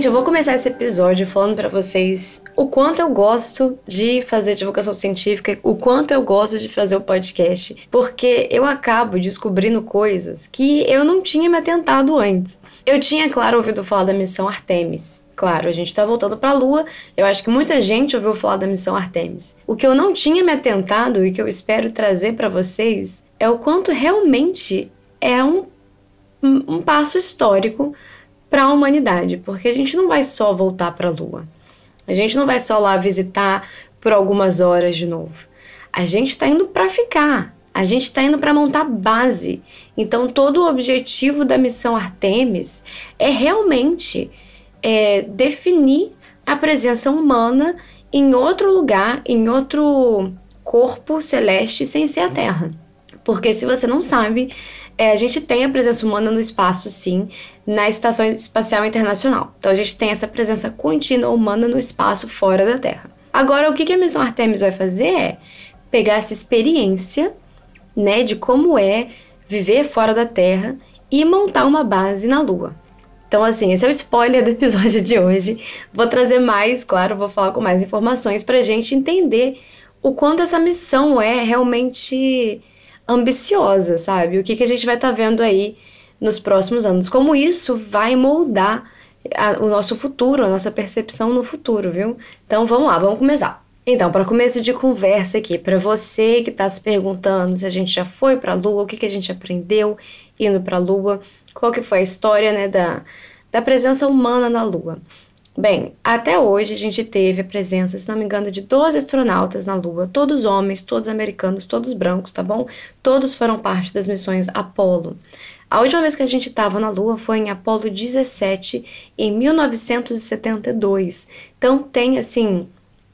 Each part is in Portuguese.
Gente, eu vou começar esse episódio falando para vocês o quanto eu gosto de fazer divulgação científica, o quanto eu gosto de fazer o podcast, porque eu acabo descobrindo coisas que eu não tinha me atentado antes. Eu tinha, claro, ouvido falar da missão Artemis. Claro, a gente está voltando para a Lua. Eu acho que muita gente ouviu falar da missão Artemis. O que eu não tinha me atentado e que eu espero trazer para vocês é o quanto realmente é um, um passo histórico para a humanidade, porque a gente não vai só voltar para a Lua. A gente não vai só lá visitar por algumas horas de novo. A gente está indo para ficar. A gente está indo para montar base. Então, todo o objetivo da missão Artemis é realmente é, definir a presença humana em outro lugar, em outro corpo celeste sem ser a Terra. Porque se você não sabe, é, a gente tem a presença humana no espaço, sim, na Estação Espacial Internacional. Então a gente tem essa presença contínua humana no espaço fora da Terra. Agora, o que a missão Artemis vai fazer é pegar essa experiência, né, de como é viver fora da Terra e montar uma base na Lua. Então, assim, esse é o spoiler do episódio de hoje. Vou trazer mais, claro, vou falar com mais informações para a gente entender o quanto essa missão é realmente ambiciosa, sabe? O que, que a gente vai estar tá vendo aí nos próximos anos. Como isso vai moldar a, o nosso futuro, a nossa percepção no futuro, viu? Então vamos lá, vamos começar. Então, para começo de conversa aqui, para você que está se perguntando se a gente já foi para a Lua, o que, que a gente aprendeu indo para a Lua, qual que foi a história né, da, da presença humana na Lua. Bem, até hoje a gente teve a presença, se não me engano, de 12 astronautas na Lua, todos homens, todos americanos, todos brancos, tá bom? Todos foram parte das missões Apollo. A última vez que a gente estava na Lua foi em Apollo 17, em 1972. Então tem, assim,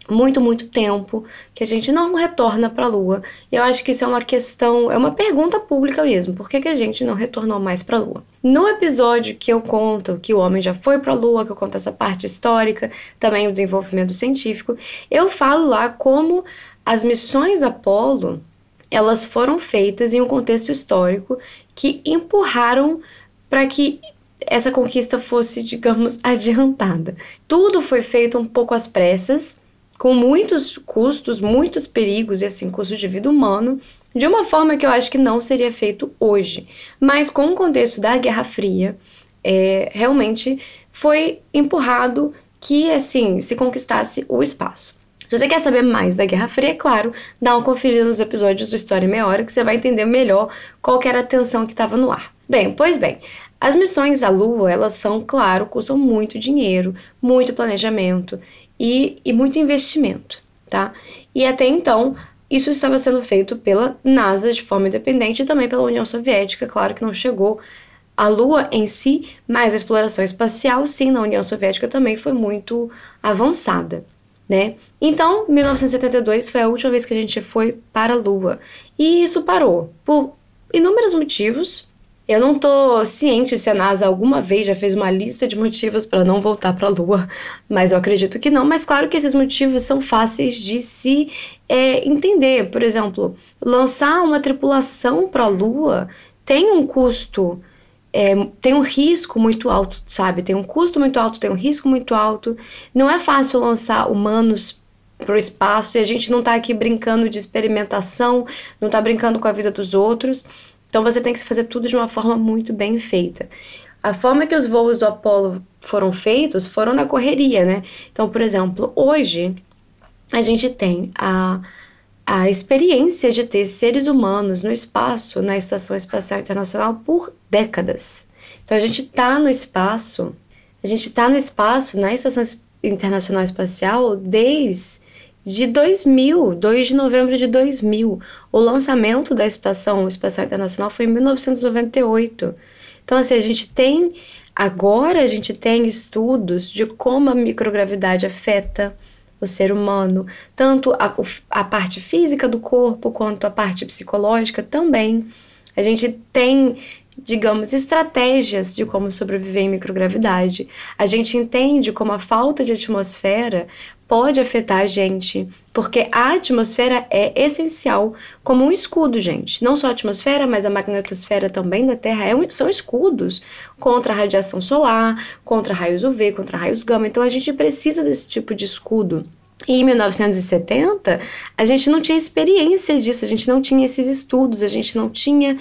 muito, muito tempo que a gente não retorna para a Lua. E eu acho que isso é uma questão, é uma pergunta pública mesmo. Por que, que a gente não retornou mais para a Lua? No episódio que eu conto que o homem já foi para a Lua, que eu conto essa parte histórica, também o desenvolvimento científico, eu falo lá como as missões Apolo elas foram feitas em um contexto histórico que empurraram para que essa conquista fosse, digamos, adiantada. Tudo foi feito um pouco às pressas com muitos custos, muitos perigos e assim, custo de vida humano, de uma forma que eu acho que não seria feito hoje. Mas com o contexto da Guerra Fria, é, realmente foi empurrado que assim se conquistasse o espaço. Se você quer saber mais da Guerra Fria, é claro, dá uma conferida nos episódios do História Meia Hora que você vai entender melhor qual era a tensão que estava no ar. Bem, pois bem, as missões à Lua, elas são, claro, custam muito dinheiro, muito planejamento e, e muito investimento, tá? E até então, isso estava sendo feito pela NASA de forma independente e também pela União Soviética, claro que não chegou à Lua em si, mas a exploração espacial, sim, na União Soviética também foi muito avançada, né? Então, 1972 foi a última vez que a gente foi para a Lua. E isso parou por inúmeros motivos, eu não tô ciente se a NASA alguma vez já fez uma lista de motivos para não voltar para a Lua, mas eu acredito que não. Mas claro que esses motivos são fáceis de se é, entender. Por exemplo, lançar uma tripulação para a Lua tem um custo, é, tem um risco muito alto, sabe? Tem um custo muito alto, tem um risco muito alto. Não é fácil lançar humanos para o espaço e a gente não está aqui brincando de experimentação, não está brincando com a vida dos outros. Então você tem que fazer tudo de uma forma muito bem feita. A forma que os voos do Apollo foram feitos foram na correria, né? Então, por exemplo, hoje a gente tem a, a experiência de ter seres humanos no espaço, na Estação Espacial Internacional, por décadas. Então a gente está no espaço, a gente está no espaço, na Estação Internacional Espacial, desde de 2000, 2 de novembro de 2000. O lançamento da Estação Espacial Internacional foi em 1998. Então, assim, a gente tem. Agora a gente tem estudos de como a microgravidade afeta o ser humano, tanto a, a parte física do corpo quanto a parte psicológica também. A gente tem digamos, estratégias de como sobreviver em microgravidade. A gente entende como a falta de atmosfera pode afetar a gente, porque a atmosfera é essencial como um escudo, gente. Não só a atmosfera, mas a magnetosfera também da Terra é um, são escudos contra a radiação solar, contra raios UV, contra raios gama. Então a gente precisa desse tipo de escudo. E em 1970, a gente não tinha experiência disso, a gente não tinha esses estudos, a gente não tinha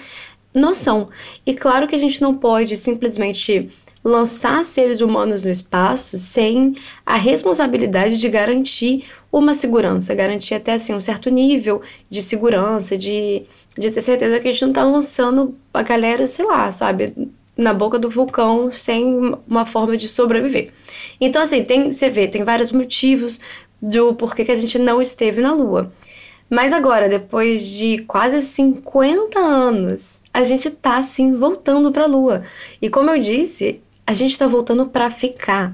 noção. E claro que a gente não pode simplesmente lançar seres humanos no espaço sem a responsabilidade de garantir uma segurança, garantir até assim um certo nível de segurança, de, de ter certeza que a gente não está lançando a galera, sei lá, sabe, na boca do vulcão sem uma forma de sobreviver. Então, assim, tem, você vê, tem vários motivos do porquê que a gente não esteve na Lua. Mas agora, depois de quase 50 anos, a gente tá assim voltando para a Lua. E como eu disse, a gente está voltando para ficar.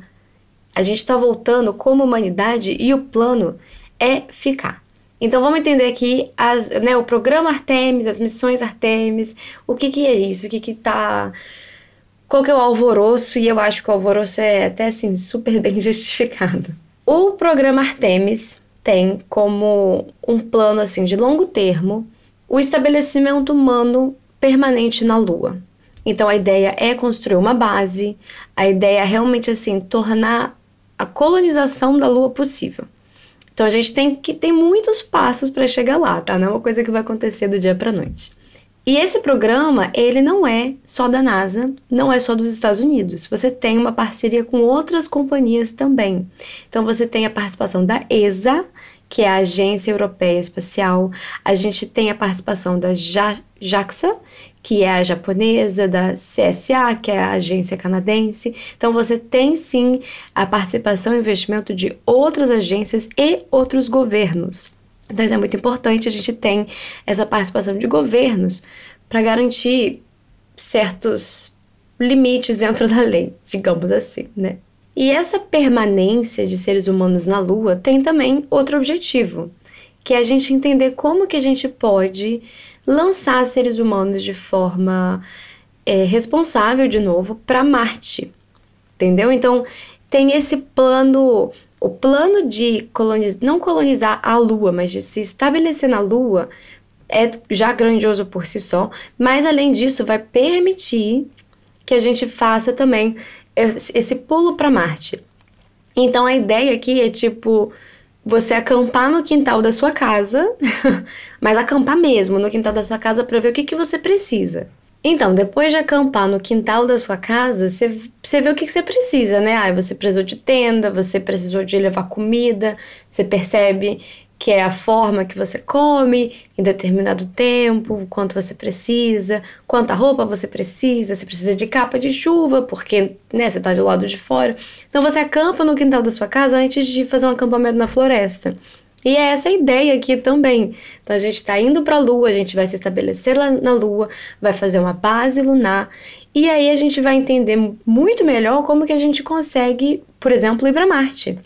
A gente está voltando como humanidade e o plano é ficar. Então vamos entender aqui as, né, o programa Artemis, as missões Artemis, o que, que é isso, o que que tá. Qual que é o alvoroço? E eu acho que o alvoroço é até assim super bem justificado. O programa Artemis tem como um plano assim de longo termo o estabelecimento humano permanente na Lua. Então a ideia é construir uma base, a ideia é realmente assim tornar a colonização da Lua possível. Então a gente tem que tem muitos passos para chegar lá, tá? Não é uma coisa que vai acontecer do dia para noite. E esse programa, ele não é só da NASA, não é só dos Estados Unidos. Você tem uma parceria com outras companhias também. Então você tem a participação da ESA, que é a Agência Europeia Espacial. A gente tem a participação da JAXA, que é a japonesa, da CSA, que é a agência canadense. Então você tem sim a participação e investimento de outras agências e outros governos. Então isso é muito importante, a gente tem essa participação de governos para garantir certos limites dentro da lei, digamos assim, né? E essa permanência de seres humanos na Lua tem também outro objetivo, que é a gente entender como que a gente pode lançar seres humanos de forma é, responsável, de novo, para Marte. Entendeu? Então, tem esse plano, o plano de não colonizar a Lua, mas de se estabelecer na Lua, é já grandioso por si só, mas além disso, vai permitir que a gente faça também esse pulo para Marte. Então a ideia aqui é tipo você acampar no quintal da sua casa, mas acampar mesmo no quintal da sua casa para ver o que, que você precisa. Então, depois de acampar no quintal da sua casa, você, você vê o que, que você precisa, né? Ah, você precisou de tenda, você precisou de levar comida, você percebe que é a forma que você come em determinado tempo, quanto você precisa, quanta roupa você precisa, você precisa de capa de chuva, porque né, você está do lado de fora. Então você acampa no quintal da sua casa antes de fazer um acampamento na floresta. E é essa a ideia aqui também. Então a gente está indo para a Lua, a gente vai se estabelecer lá na Lua, vai fazer uma base lunar e aí a gente vai entender muito melhor como que a gente consegue, por exemplo, ir para Marte.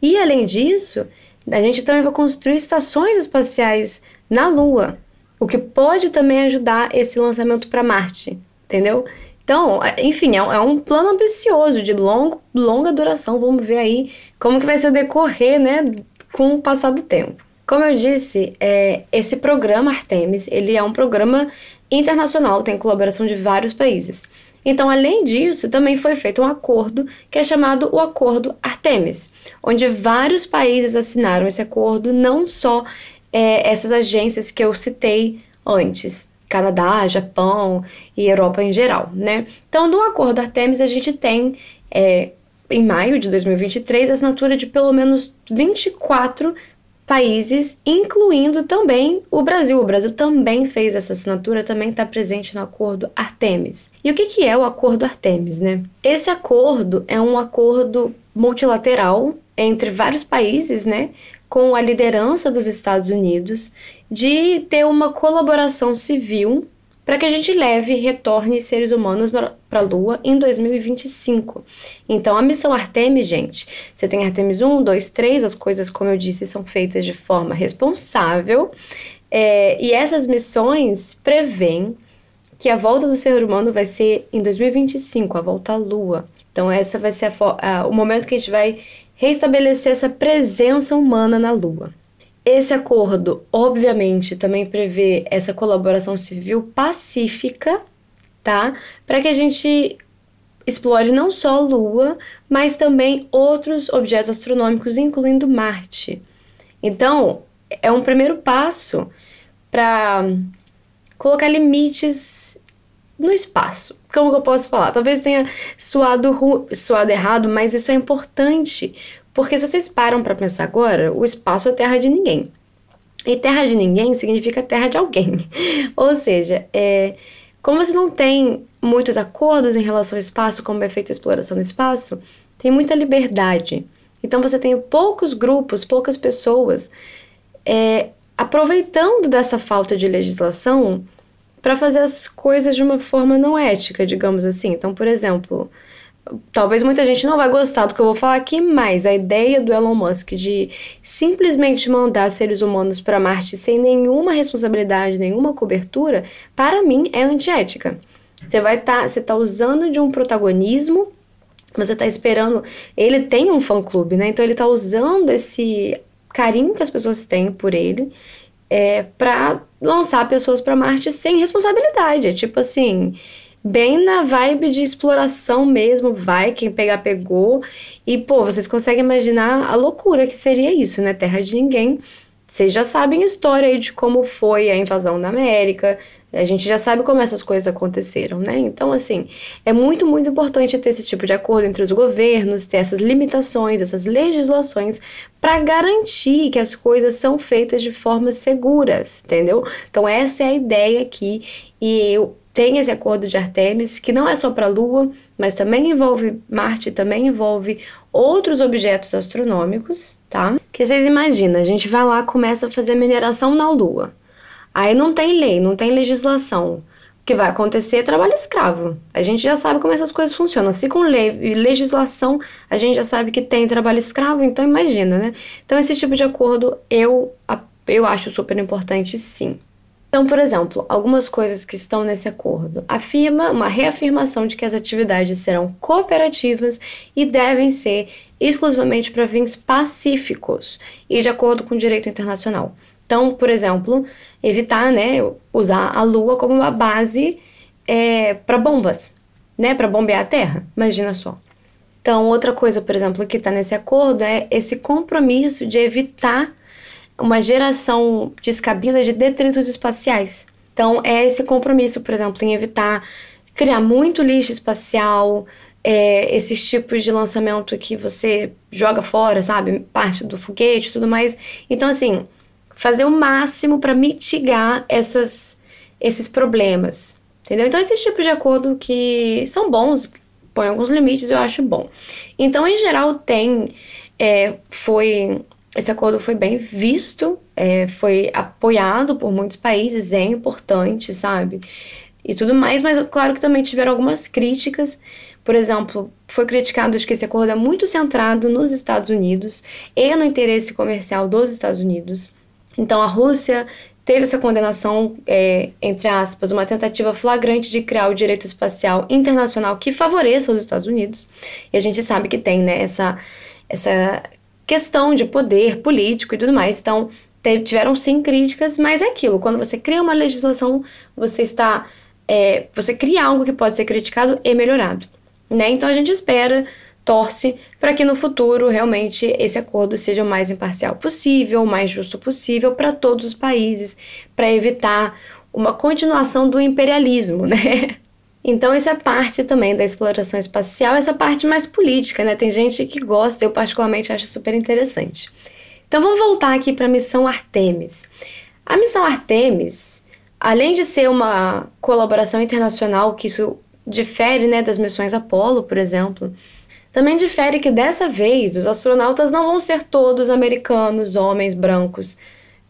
E além disso, a gente também vai construir estações espaciais na Lua, o que pode também ajudar esse lançamento para Marte, entendeu? Então, enfim, é, é um plano ambicioso, de longo, longa duração. Vamos ver aí como que vai ser o decorrer, né, com o passar do tempo. Como eu disse, é, esse programa Artemis, ele é um programa internacional, tem colaboração de vários países. Então, além disso, também foi feito um acordo que é chamado o Acordo Artemis, onde vários países assinaram esse acordo, não só é, essas agências que eu citei antes, Canadá, Japão e Europa em geral, né? Então, no Acordo Artemis, a gente tem, é, em maio de 2023, a assinatura de pelo menos 24 países, incluindo também o Brasil. O Brasil também fez essa assinatura, também está presente no acordo Artemis. E o que, que é o acordo Artemis, né? Esse acordo é um acordo multilateral entre vários países, né? Com a liderança dos Estados Unidos de ter uma colaboração civil para que a gente leve e retorne seres humanos para a Lua em 2025. Então, a missão Artemis, gente, você tem Artemis 1, 2, 3, as coisas, como eu disse, são feitas de forma responsável, é, e essas missões prevêem que a volta do ser humano vai ser em 2025, a volta à Lua. Então, essa vai ser a, a, o momento que a gente vai restabelecer essa presença humana na Lua. Esse acordo, obviamente, também prevê essa colaboração civil pacífica, tá? Para que a gente explore não só a Lua, mas também outros objetos astronômicos, incluindo Marte. Então, é um primeiro passo para colocar limites no espaço. Como que eu posso falar? Talvez tenha suado, suado errado, mas isso é importante, porque se vocês param para pensar agora, o espaço é terra de ninguém. E terra de ninguém significa terra de alguém. Ou seja, é, como você não tem muitos acordos em relação ao espaço, como é feita a exploração do espaço, tem muita liberdade. Então você tem poucos grupos, poucas pessoas é, aproveitando dessa falta de legislação para fazer as coisas de uma forma não ética, digamos assim. Então, por exemplo, Talvez muita gente não vai gostar do que eu vou falar aqui, mas a ideia do Elon Musk de simplesmente mandar seres humanos para Marte sem nenhuma responsabilidade, nenhuma cobertura, para mim é antiética. Você vai estar, tá, você tá usando de um protagonismo, você está esperando, ele tem um fã clube, né? Então ele está usando esse carinho que as pessoas têm por ele é, para lançar pessoas para Marte sem responsabilidade. É tipo assim, bem na vibe de exploração mesmo, vai, quem pegar pegou. E, pô, vocês conseguem imaginar a loucura que seria isso, né? Terra de ninguém. Vocês já sabem a história aí de como foi a invasão da América, a gente já sabe como essas coisas aconteceram, né? Então, assim, é muito, muito importante ter esse tipo de acordo entre os governos, ter essas limitações, essas legislações, para garantir que as coisas são feitas de formas seguras, entendeu? Então, essa é a ideia aqui, e eu tem esse acordo de Artemis, que não é só para a Lua, mas também envolve Marte, também envolve outros objetos astronômicos, tá? Que vocês imaginam, a gente vai lá, começa a fazer mineração na Lua. Aí não tem lei, não tem legislação. O que vai acontecer é trabalho escravo. A gente já sabe como essas coisas funcionam. Se com lei e legislação a gente já sabe que tem trabalho escravo, então imagina, né? Então esse tipo de acordo eu, eu acho super importante sim. Então, por exemplo, algumas coisas que estão nesse acordo. Afirma uma reafirmação de que as atividades serão cooperativas e devem ser exclusivamente para fins pacíficos e de acordo com o direito internacional. Então, por exemplo, evitar né, usar a Lua como uma base é, para bombas, né, para bombear a Terra. Imagina só. Então, outra coisa, por exemplo, que está nesse acordo é esse compromisso de evitar uma geração descabida de detritos espaciais. Então, é esse compromisso, por exemplo, em evitar criar muito lixo espacial, é, esses tipos de lançamento que você joga fora, sabe? Parte do foguete e tudo mais. Então, assim, fazer o máximo para mitigar essas, esses problemas. Entendeu? Então, esses tipos de acordo que são bons, põem alguns limites, eu acho bom. Então, em geral, tem. É, foi esse acordo foi bem visto, é, foi apoiado por muitos países, é importante, sabe? E tudo mais, mas claro que também tiveram algumas críticas. Por exemplo, foi criticado que esse acordo é muito centrado nos Estados Unidos e no interesse comercial dos Estados Unidos. Então a Rússia teve essa condenação, é, entre aspas, uma tentativa flagrante de criar o direito espacial internacional que favoreça os Estados Unidos. E a gente sabe que tem né, essa, essa questão de poder político e tudo mais. Então, tiveram sim críticas, mas é aquilo, quando você cria uma legislação, você está. É, você cria algo que pode ser criticado e melhorado. Né? Então a gente espera, torce para que no futuro realmente esse acordo seja o mais imparcial possível, o mais justo possível para todos os países, para evitar uma continuação do imperialismo, né? Então, isso é parte também da exploração espacial, essa parte mais política, né? Tem gente que gosta, eu particularmente acho super interessante. Então vamos voltar aqui para a missão Artemis. A missão Artemis, além de ser uma colaboração internacional, que isso difere né, das missões Apollo, por exemplo, também difere que dessa vez os astronautas não vão ser todos americanos, homens, brancos,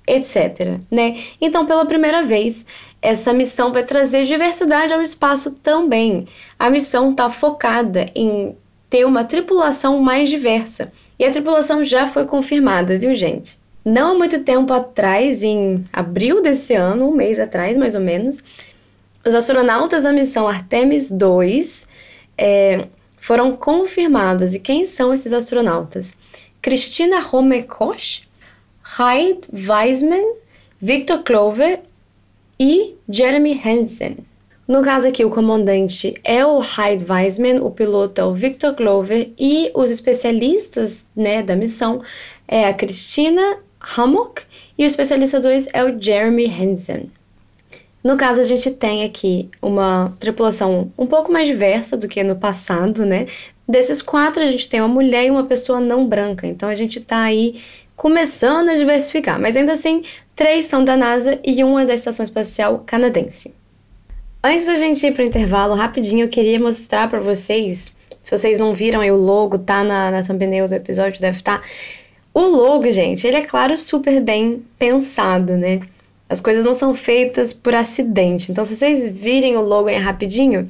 etc. Né? Então, pela primeira vez, essa missão vai trazer diversidade ao espaço também. A missão está focada em ter uma tripulação mais diversa. E a tripulação já foi confirmada, viu, gente? Não há muito tempo atrás, em abril desse ano, um mês atrás mais ou menos, os astronautas da missão Artemis 2 é, foram confirmados. E quem são esses astronautas? Cristina Homekosh, Hyde Weisman, Victor Clover e Jeremy Hansen. No caso aqui, o comandante é o Hyde Weisman, o piloto é o Victor Glover e os especialistas né, da missão é a Christina Hammock e o especialista 2 é o Jeremy Hansen. No caso, a gente tem aqui uma tripulação um pouco mais diversa do que no passado, né? Desses quatro, a gente tem uma mulher e uma pessoa não branca. Então, a gente tá aí começando a diversificar. Mas ainda assim, três são da NASA e uma é da Estação Espacial Canadense. Antes da gente ir para o intervalo, rapidinho, eu queria mostrar para vocês. Se vocês não viram aí o logo, tá na, na thumbnail do episódio, deve estar. Tá. O logo, gente, ele é claro super bem pensado, né? As coisas não são feitas por acidente. Então, se vocês virem o logo aí rapidinho,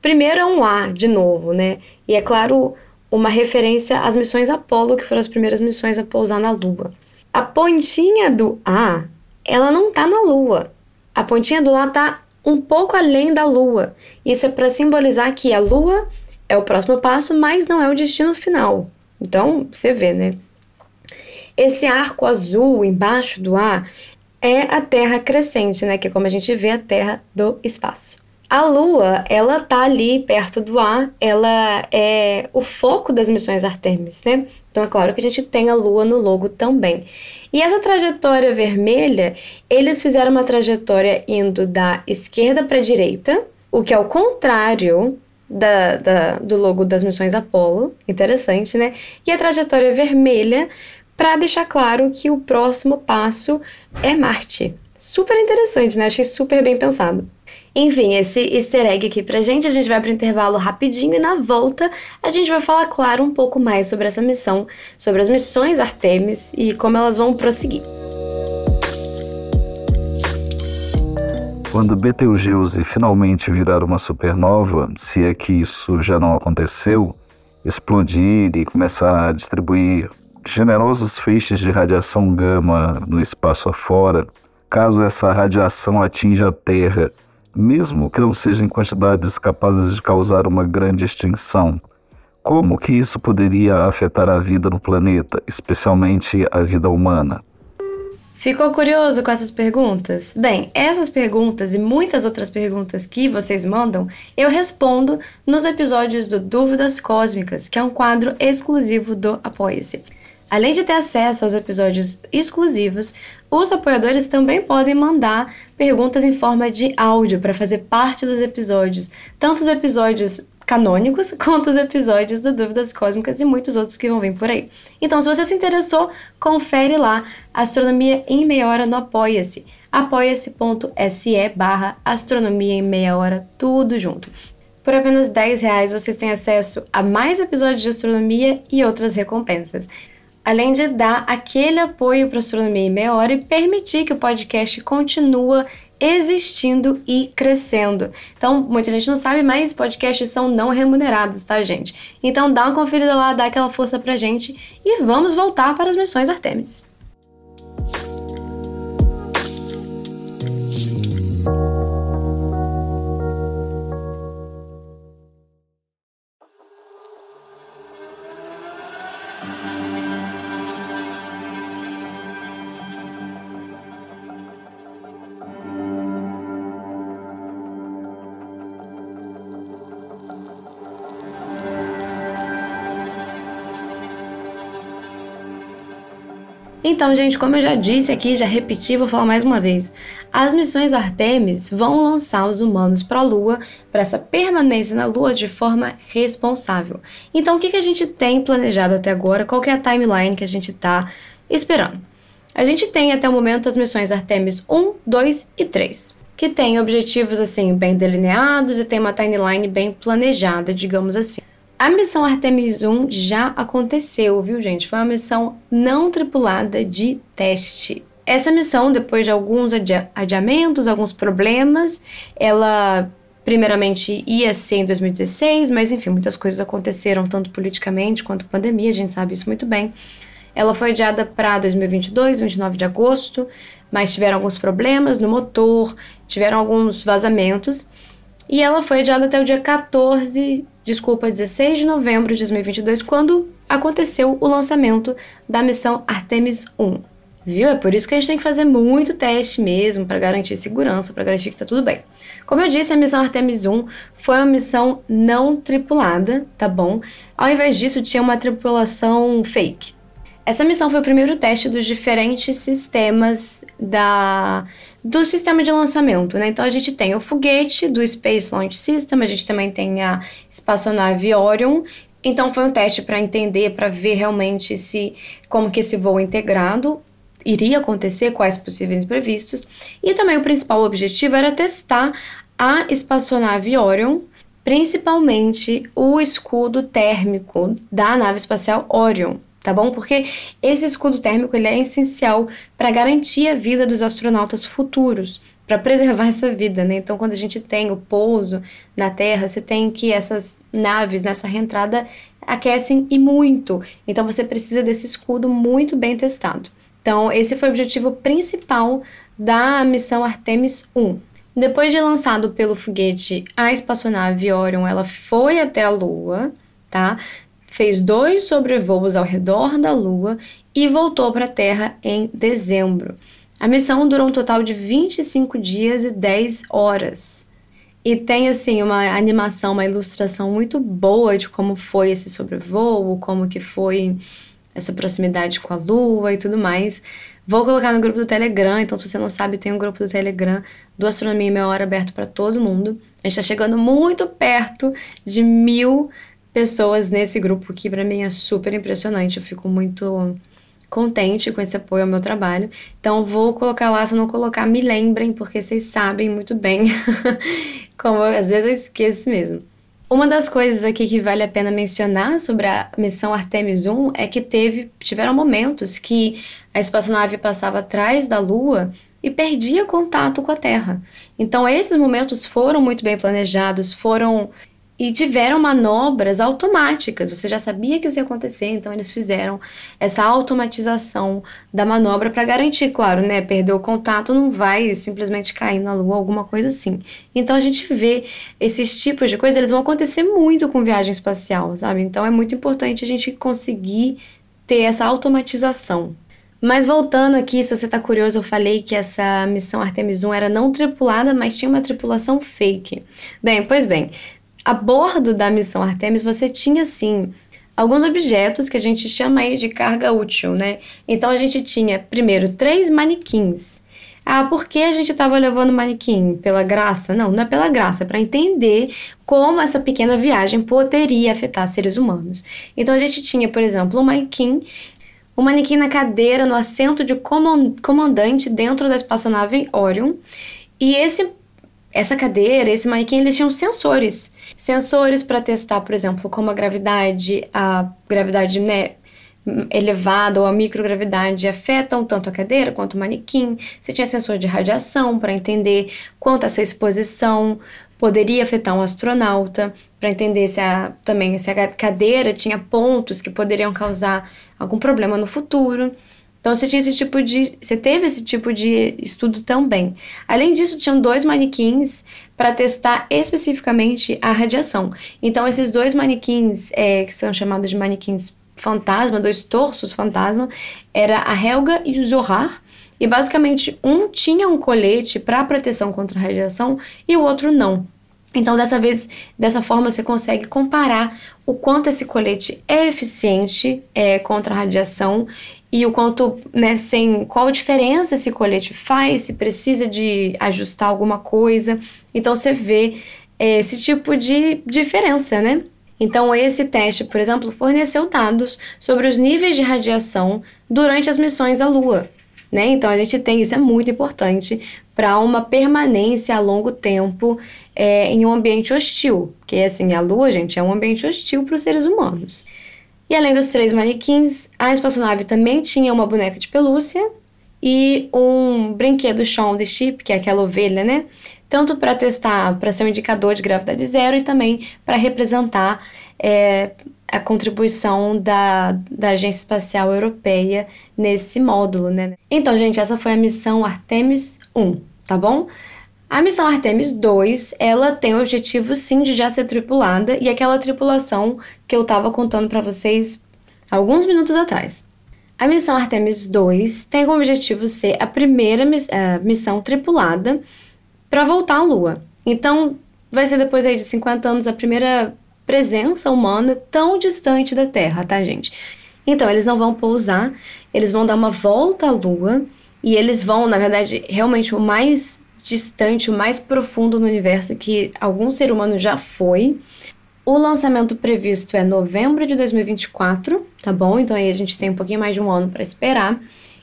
primeiro é um A de novo, né? E é claro, uma referência às missões Apollo, que foram as primeiras missões a pousar na Lua. A pontinha do A, ela não tá na Lua. A pontinha do A tá um pouco além da Lua. Isso é para simbolizar que a Lua é o próximo passo, mas não é o destino final. Então, você vê, né? Esse arco azul embaixo do ar é a Terra crescente, né? Que é como a gente vê a Terra do espaço. A Lua, ela tá ali perto do ar, ela é o foco das missões Artemis, né? Então é claro que a gente tem a Lua no logo também. E essa trajetória vermelha, eles fizeram uma trajetória indo da esquerda para a direita, o que é o contrário da, da, do logo das missões Apollo. Interessante, né? E a trajetória vermelha para deixar claro que o próximo passo é Marte. Super interessante, né? Achei super bem pensado. Enfim, esse easter egg aqui pra gente, a gente vai pro intervalo rapidinho e na volta a gente vai falar, claro, um pouco mais sobre essa missão, sobre as missões Artemis e como elas vão prosseguir. Quando Betelgeuse finalmente virar uma supernova, se é que isso já não aconteceu, explodir e começar a distribuir generosos feixes de radiação gama no espaço afora, caso essa radiação atinja a Terra mesmo que não sejam quantidades capazes de causar uma grande extinção. Como que isso poderia afetar a vida no planeta, especialmente a vida humana? Ficou curioso com essas perguntas? Bem, essas perguntas e muitas outras perguntas que vocês mandam, eu respondo nos episódios do Dúvidas Cósmicas, que é um quadro exclusivo do Apoia-se. Além de ter acesso aos episódios exclusivos, os apoiadores também podem mandar perguntas em forma de áudio para fazer parte dos episódios, tanto os episódios canônicos quanto os episódios do Dúvidas Cósmicas e muitos outros que vão vir por aí. Então, se você se interessou, confere lá Astronomia em Meia Hora no Apoia-se, apoia-se.se barra Astronomia em Meia Hora, tudo junto. Por apenas 10 reais vocês têm acesso a mais episódios de astronomia e outras recompensas além de dar aquele apoio para a Astronomia em Meia Hora e permitir que o podcast continue existindo e crescendo. Então, muita gente não sabe, mas podcasts são não remunerados, tá, gente? Então, dá uma conferida lá, dá aquela força pra gente e vamos voltar para as missões Artemis. Então, gente, como eu já disse aqui, já repeti, vou falar mais uma vez. As missões Artemis vão lançar os humanos para a Lua, para essa permanência na Lua de forma responsável. Então, o que, que a gente tem planejado até agora? Qual é a timeline que a gente está esperando. A gente tem até o momento as missões Artemis 1, 2 e 3, que têm objetivos assim bem delineados e tem uma timeline bem planejada, digamos assim. A missão Artemis 1 já aconteceu, viu, gente? Foi uma missão não tripulada de teste. Essa missão, depois de alguns adiamentos, alguns problemas, ela primeiramente ia ser em 2016, mas enfim, muitas coisas aconteceram, tanto politicamente quanto pandemia, a gente sabe isso muito bem. Ela foi adiada para 2022, 29 de agosto, mas tiveram alguns problemas no motor, tiveram alguns vazamentos. E ela foi adiada até o dia 14, desculpa, 16 de novembro de 2022, quando aconteceu o lançamento da missão Artemis 1. Viu? É por isso que a gente tem que fazer muito teste mesmo, para garantir segurança, para garantir que tá tudo bem. Como eu disse, a missão Artemis 1 foi uma missão não tripulada, tá bom? Ao invés disso, tinha uma tripulação fake. Essa missão foi o primeiro teste dos diferentes sistemas da do sistema de lançamento, né? Então a gente tem o foguete do Space Launch System, a gente também tem a espaçonave Orion. Então foi um teste para entender, para ver realmente se como que esse voo integrado iria acontecer, quais possíveis imprevistos. E também o principal objetivo era testar a espaçonave Orion, principalmente o escudo térmico da nave espacial Orion, tá bom? Porque esse escudo térmico ele é essencial para garantir a vida dos astronautas futuros, para preservar essa vida, né? Então, quando a gente tem o pouso na Terra, você tem que essas naves nessa reentrada aquecem e muito. Então, você precisa desse escudo muito bem testado. Então, esse foi o objetivo principal da missão Artemis 1. Depois de lançado pelo foguete a espaçonave Orion, ela foi até a Lua, tá? Fez dois sobrevoos ao redor da Lua e voltou para a Terra em dezembro. A missão durou um total de 25 dias e 10 horas. E tem assim uma animação, uma ilustração muito boa de como foi esse sobrevoo, como que foi essa proximidade com a Lua e tudo mais. Vou colocar no grupo do Telegram, então se você não sabe, tem um grupo do Telegram do Astronomia Meia Hora aberto para todo mundo. A gente está chegando muito perto de mil pessoas nesse grupo, que para mim é super impressionante. Eu fico muito contente com esse apoio ao meu trabalho. Então vou colocar lá, se eu não colocar, me lembrem, porque vocês sabem muito bem como às vezes eu esqueço mesmo. Uma das coisas aqui que vale a pena mencionar sobre a missão Artemis 1 é que teve, tiveram momentos que a espaçonave passava atrás da Lua e perdia contato com a Terra. Então, esses momentos foram muito bem planejados, foram e tiveram manobras automáticas. Você já sabia que isso ia acontecer, então eles fizeram essa automatização da manobra para garantir, claro, né? Perder o contato não vai simplesmente cair na lua, alguma coisa assim. Então a gente vê esses tipos de coisas, eles vão acontecer muito com viagem espacial, sabe? Então é muito importante a gente conseguir ter essa automatização. Mas voltando aqui, se você está curioso, eu falei que essa missão Artemis 1 era não tripulada, mas tinha uma tripulação fake. Bem, pois bem, a bordo da missão Artemis você tinha sim alguns objetos que a gente chama aí de carga útil, né? Então a gente tinha primeiro três manequins. Ah, por que a gente estava levando manequim? Pela graça? Não, não é pela graça, é para entender como essa pequena viagem poderia afetar seres humanos. Então a gente tinha, por exemplo, um manequim, um manequim na cadeira, no assento de comandante dentro da espaçonave Orion. E esse essa cadeira, esse manequim, eles tinham sensores. Sensores para testar, por exemplo, como a gravidade, a gravidade né, elevada ou a microgravidade afetam tanto a cadeira quanto o manequim. Você tinha sensor de radiação para entender quanto essa exposição poderia afetar um astronauta, para entender se a, também se a cadeira tinha pontos que poderiam causar algum problema no futuro. Então você tinha esse tipo de, você teve esse tipo de estudo também. Além disso, tinham dois manequins para testar especificamente a radiação. Então esses dois manequins, é, que são chamados de manequins fantasma, dois torsos fantasma, era a Helga e o Zohar. E basicamente um tinha um colete para proteção contra a radiação e o outro não. Então, dessa vez, dessa forma, você consegue comparar o quanto esse colete é eficiente é, contra a radiação e o quanto, né, sem qual diferença esse colete faz, se precisa de ajustar alguma coisa. Então você vê é, esse tipo de diferença, né? Então, esse teste, por exemplo, forneceu dados sobre os níveis de radiação durante as missões à Lua. Né? Então, a gente tem isso, é muito importante para uma permanência a longo tempo é, em um ambiente hostil. Porque, assim, a Lua, gente, é um ambiente hostil para os seres humanos. E além dos três manequins, a espaçonave também tinha uma boneca de pelúcia e um brinquedo Shaun the Sheep, que é aquela ovelha, né? Tanto para testar, para ser um indicador de gravidade zero e também para representar é, a contribuição da, da Agência Espacial Europeia nesse módulo, né? Então, gente, essa foi a missão Artemis 1, tá bom? A missão Artemis 2, ela tem o objetivo sim de já ser tripulada e aquela tripulação que eu estava contando para vocês alguns minutos atrás. A missão Artemis 2 tem como objetivo ser a primeira miss uh, missão tripulada para voltar à Lua. Então, vai ser depois aí de 50 anos a primeira presença humana tão distante da Terra, tá, gente? Então, eles não vão pousar, eles vão dar uma volta à Lua e eles vão, na verdade, realmente o mais distante, o mais profundo no universo que algum ser humano já foi. O lançamento previsto é novembro de 2024, tá bom? Então aí a gente tem um pouquinho mais de um ano para esperar.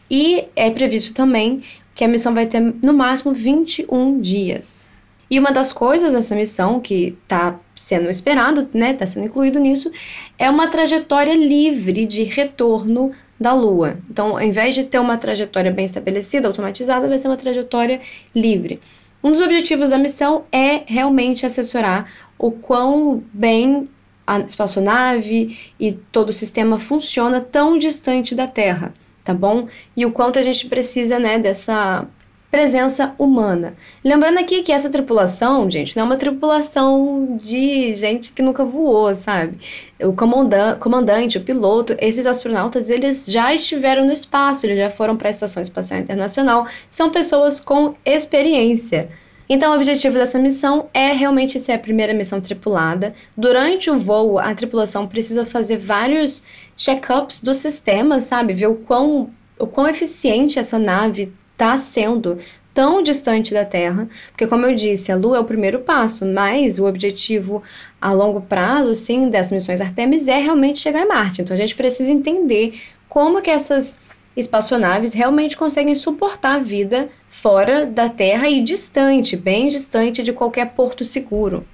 E é previsto também que a missão vai ter no máximo 21 dias. E uma das coisas dessa missão que está sendo esperado, né, está sendo incluído nisso, é uma trajetória livre de retorno da Lua. Então, ao invés de ter uma trajetória bem estabelecida, automatizada, vai ser uma trajetória livre. Um dos objetivos da missão é realmente assessorar o quão bem a espaçonave e todo o sistema funciona tão distante da Terra, tá bom? E o quanto a gente precisa, né, dessa presença humana. Lembrando aqui que essa tripulação, gente, não é uma tripulação de gente que nunca voou, sabe? O comandante, o piloto, esses astronautas, eles já estiveram no espaço, eles já foram para a Estação Espacial Internacional, são pessoas com experiência. Então, o objetivo dessa missão é realmente ser a primeira missão tripulada. Durante o voo, a tripulação precisa fazer vários check-ups do sistema, sabe? Ver o quão, o quão eficiente essa nave está sendo tão distante da Terra, porque como eu disse, a Lua é o primeiro passo, mas o objetivo a longo prazo, sim, das missões Artemis é realmente chegar em Marte. Então a gente precisa entender como que essas espaçonaves realmente conseguem suportar a vida fora da Terra e distante, bem distante de qualquer porto seguro.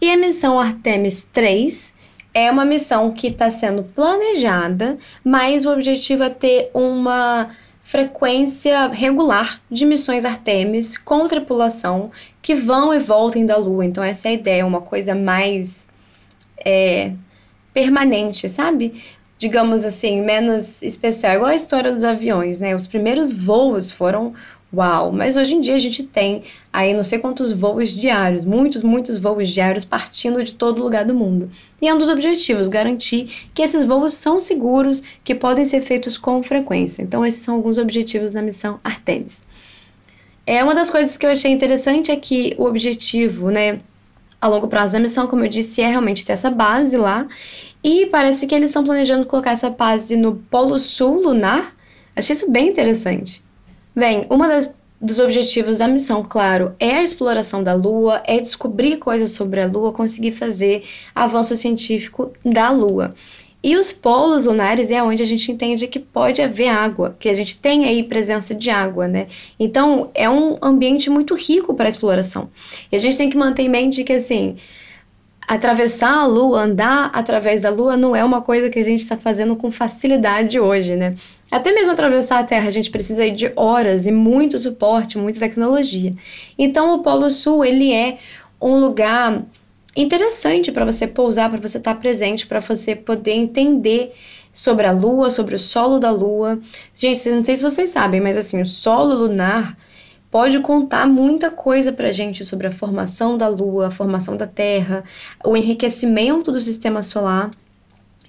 E a missão Artemis 3 é uma missão que está sendo planejada, mas o objetivo é ter uma frequência regular de missões Artemis com tripulação que vão e voltem da Lua. Então, essa é a ideia, uma coisa mais é, permanente, sabe? Digamos assim, menos especial, igual a história dos aviões, né? Os primeiros voos foram Uau! Mas hoje em dia a gente tem aí não sei quantos voos diários, muitos, muitos voos diários partindo de todo lugar do mundo. E é um dos objetivos garantir que esses voos são seguros, que podem ser feitos com frequência. Então, esses são alguns objetivos da missão Artemis. É uma das coisas que eu achei interessante é que o objetivo, né, a longo prazo da missão, como eu disse, é realmente ter essa base lá. E parece que eles estão planejando colocar essa base no Polo Sul lunar. Achei isso bem interessante. Bem, uma das dos objetivos da missão, claro, é a exploração da Lua, é descobrir coisas sobre a Lua, conseguir fazer avanço científico da Lua. E os polos lunares é onde a gente entende que pode haver água, que a gente tem aí presença de água, né? Então, é um ambiente muito rico para exploração. E a gente tem que manter em mente que, assim, atravessar a Lua, andar através da Lua, não é uma coisa que a gente está fazendo com facilidade hoje, né? Até mesmo atravessar a Terra, a gente precisa de horas e muito suporte, muita tecnologia. Então, o Polo Sul, ele é um lugar interessante para você pousar, para você estar tá presente, para você poder entender sobre a Lua, sobre o solo da Lua. Gente, não sei se vocês sabem, mas assim, o solo lunar pode contar muita coisa para a gente sobre a formação da Lua, a formação da Terra, o enriquecimento do sistema solar.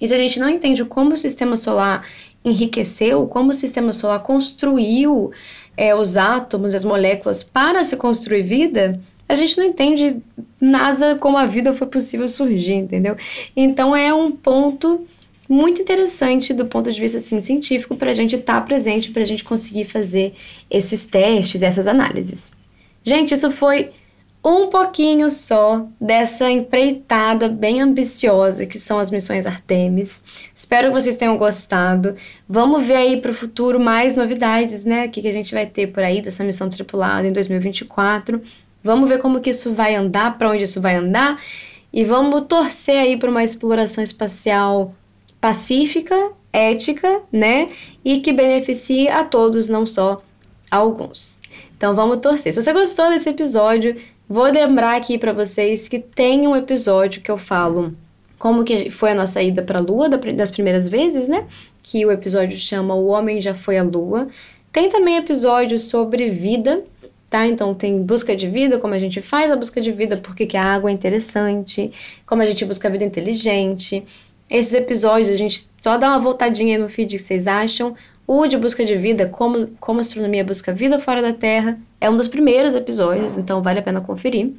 E se a gente não entende como o sistema solar enriqueceu, como o sistema solar construiu é, os átomos, as moléculas para se construir vida, a gente não entende nada como a vida foi possível surgir, entendeu? Então é um ponto muito interessante do ponto de vista assim, científico para a gente estar tá presente, para a gente conseguir fazer esses testes, essas análises. Gente, isso foi um pouquinho só dessa empreitada bem ambiciosa que são as missões Artemis. Espero que vocês tenham gostado. Vamos ver aí para o futuro mais novidades, né? O que, que a gente vai ter por aí dessa missão tripulada em 2024. Vamos ver como que isso vai andar, para onde isso vai andar e vamos torcer aí para uma exploração espacial pacífica, ética, né? E que beneficie a todos, não só a alguns. Então vamos torcer. Se você gostou desse episódio, vou lembrar aqui para vocês que tem um episódio que eu falo como que foi a nossa ida para a Lua das primeiras vezes, né? Que o episódio chama O Homem Já Foi à Lua. Tem também episódio sobre vida, tá? Então tem busca de vida, como a gente faz a busca de vida, porque que a água é interessante, como a gente busca a vida inteligente. Esses episódios a gente só dá uma voltadinha no feed que vocês acham. O de busca de vida, como, como a astronomia busca vida fora da Terra, é um dos primeiros episódios, então vale a pena conferir.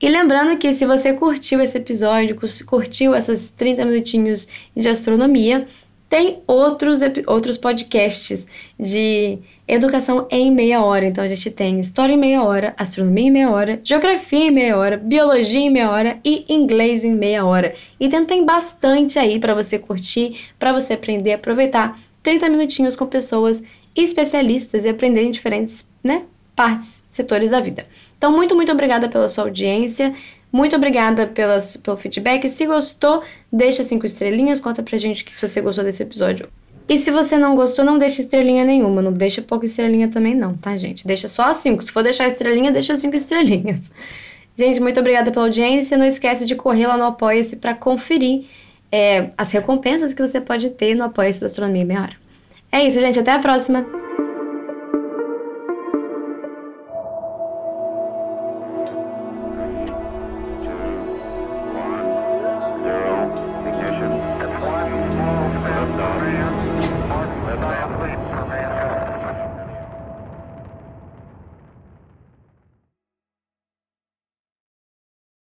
E lembrando que se você curtiu esse episódio, curtiu essas 30 minutinhos de astronomia, tem outros, outros podcasts de educação em meia hora. Então a gente tem história em meia hora, astronomia em meia hora, geografia em meia hora, biologia em meia hora e inglês em meia hora. Então tem bastante aí para você curtir, para você aprender, aproveitar 30 minutinhos com pessoas especialistas e aprender em diferentes, né, partes, setores da vida. Então muito, muito obrigada pela sua audiência. Muito obrigada pelas, pelo feedback. Se gostou, deixa cinco estrelinhas, conta pra gente que se você gostou desse episódio. E se você não gostou, não deixa estrelinha nenhuma. Não deixa pouca estrelinha também, não, tá, gente? Deixa só cinco. Se for deixar estrelinha, deixa cinco estrelinhas. Gente, muito obrigada pela audiência. Não esquece de correr lá no Apoia-se para conferir é, as recompensas que você pode ter no Apoia-se da Astronomia Meia Hora. É isso, gente. Até a próxima!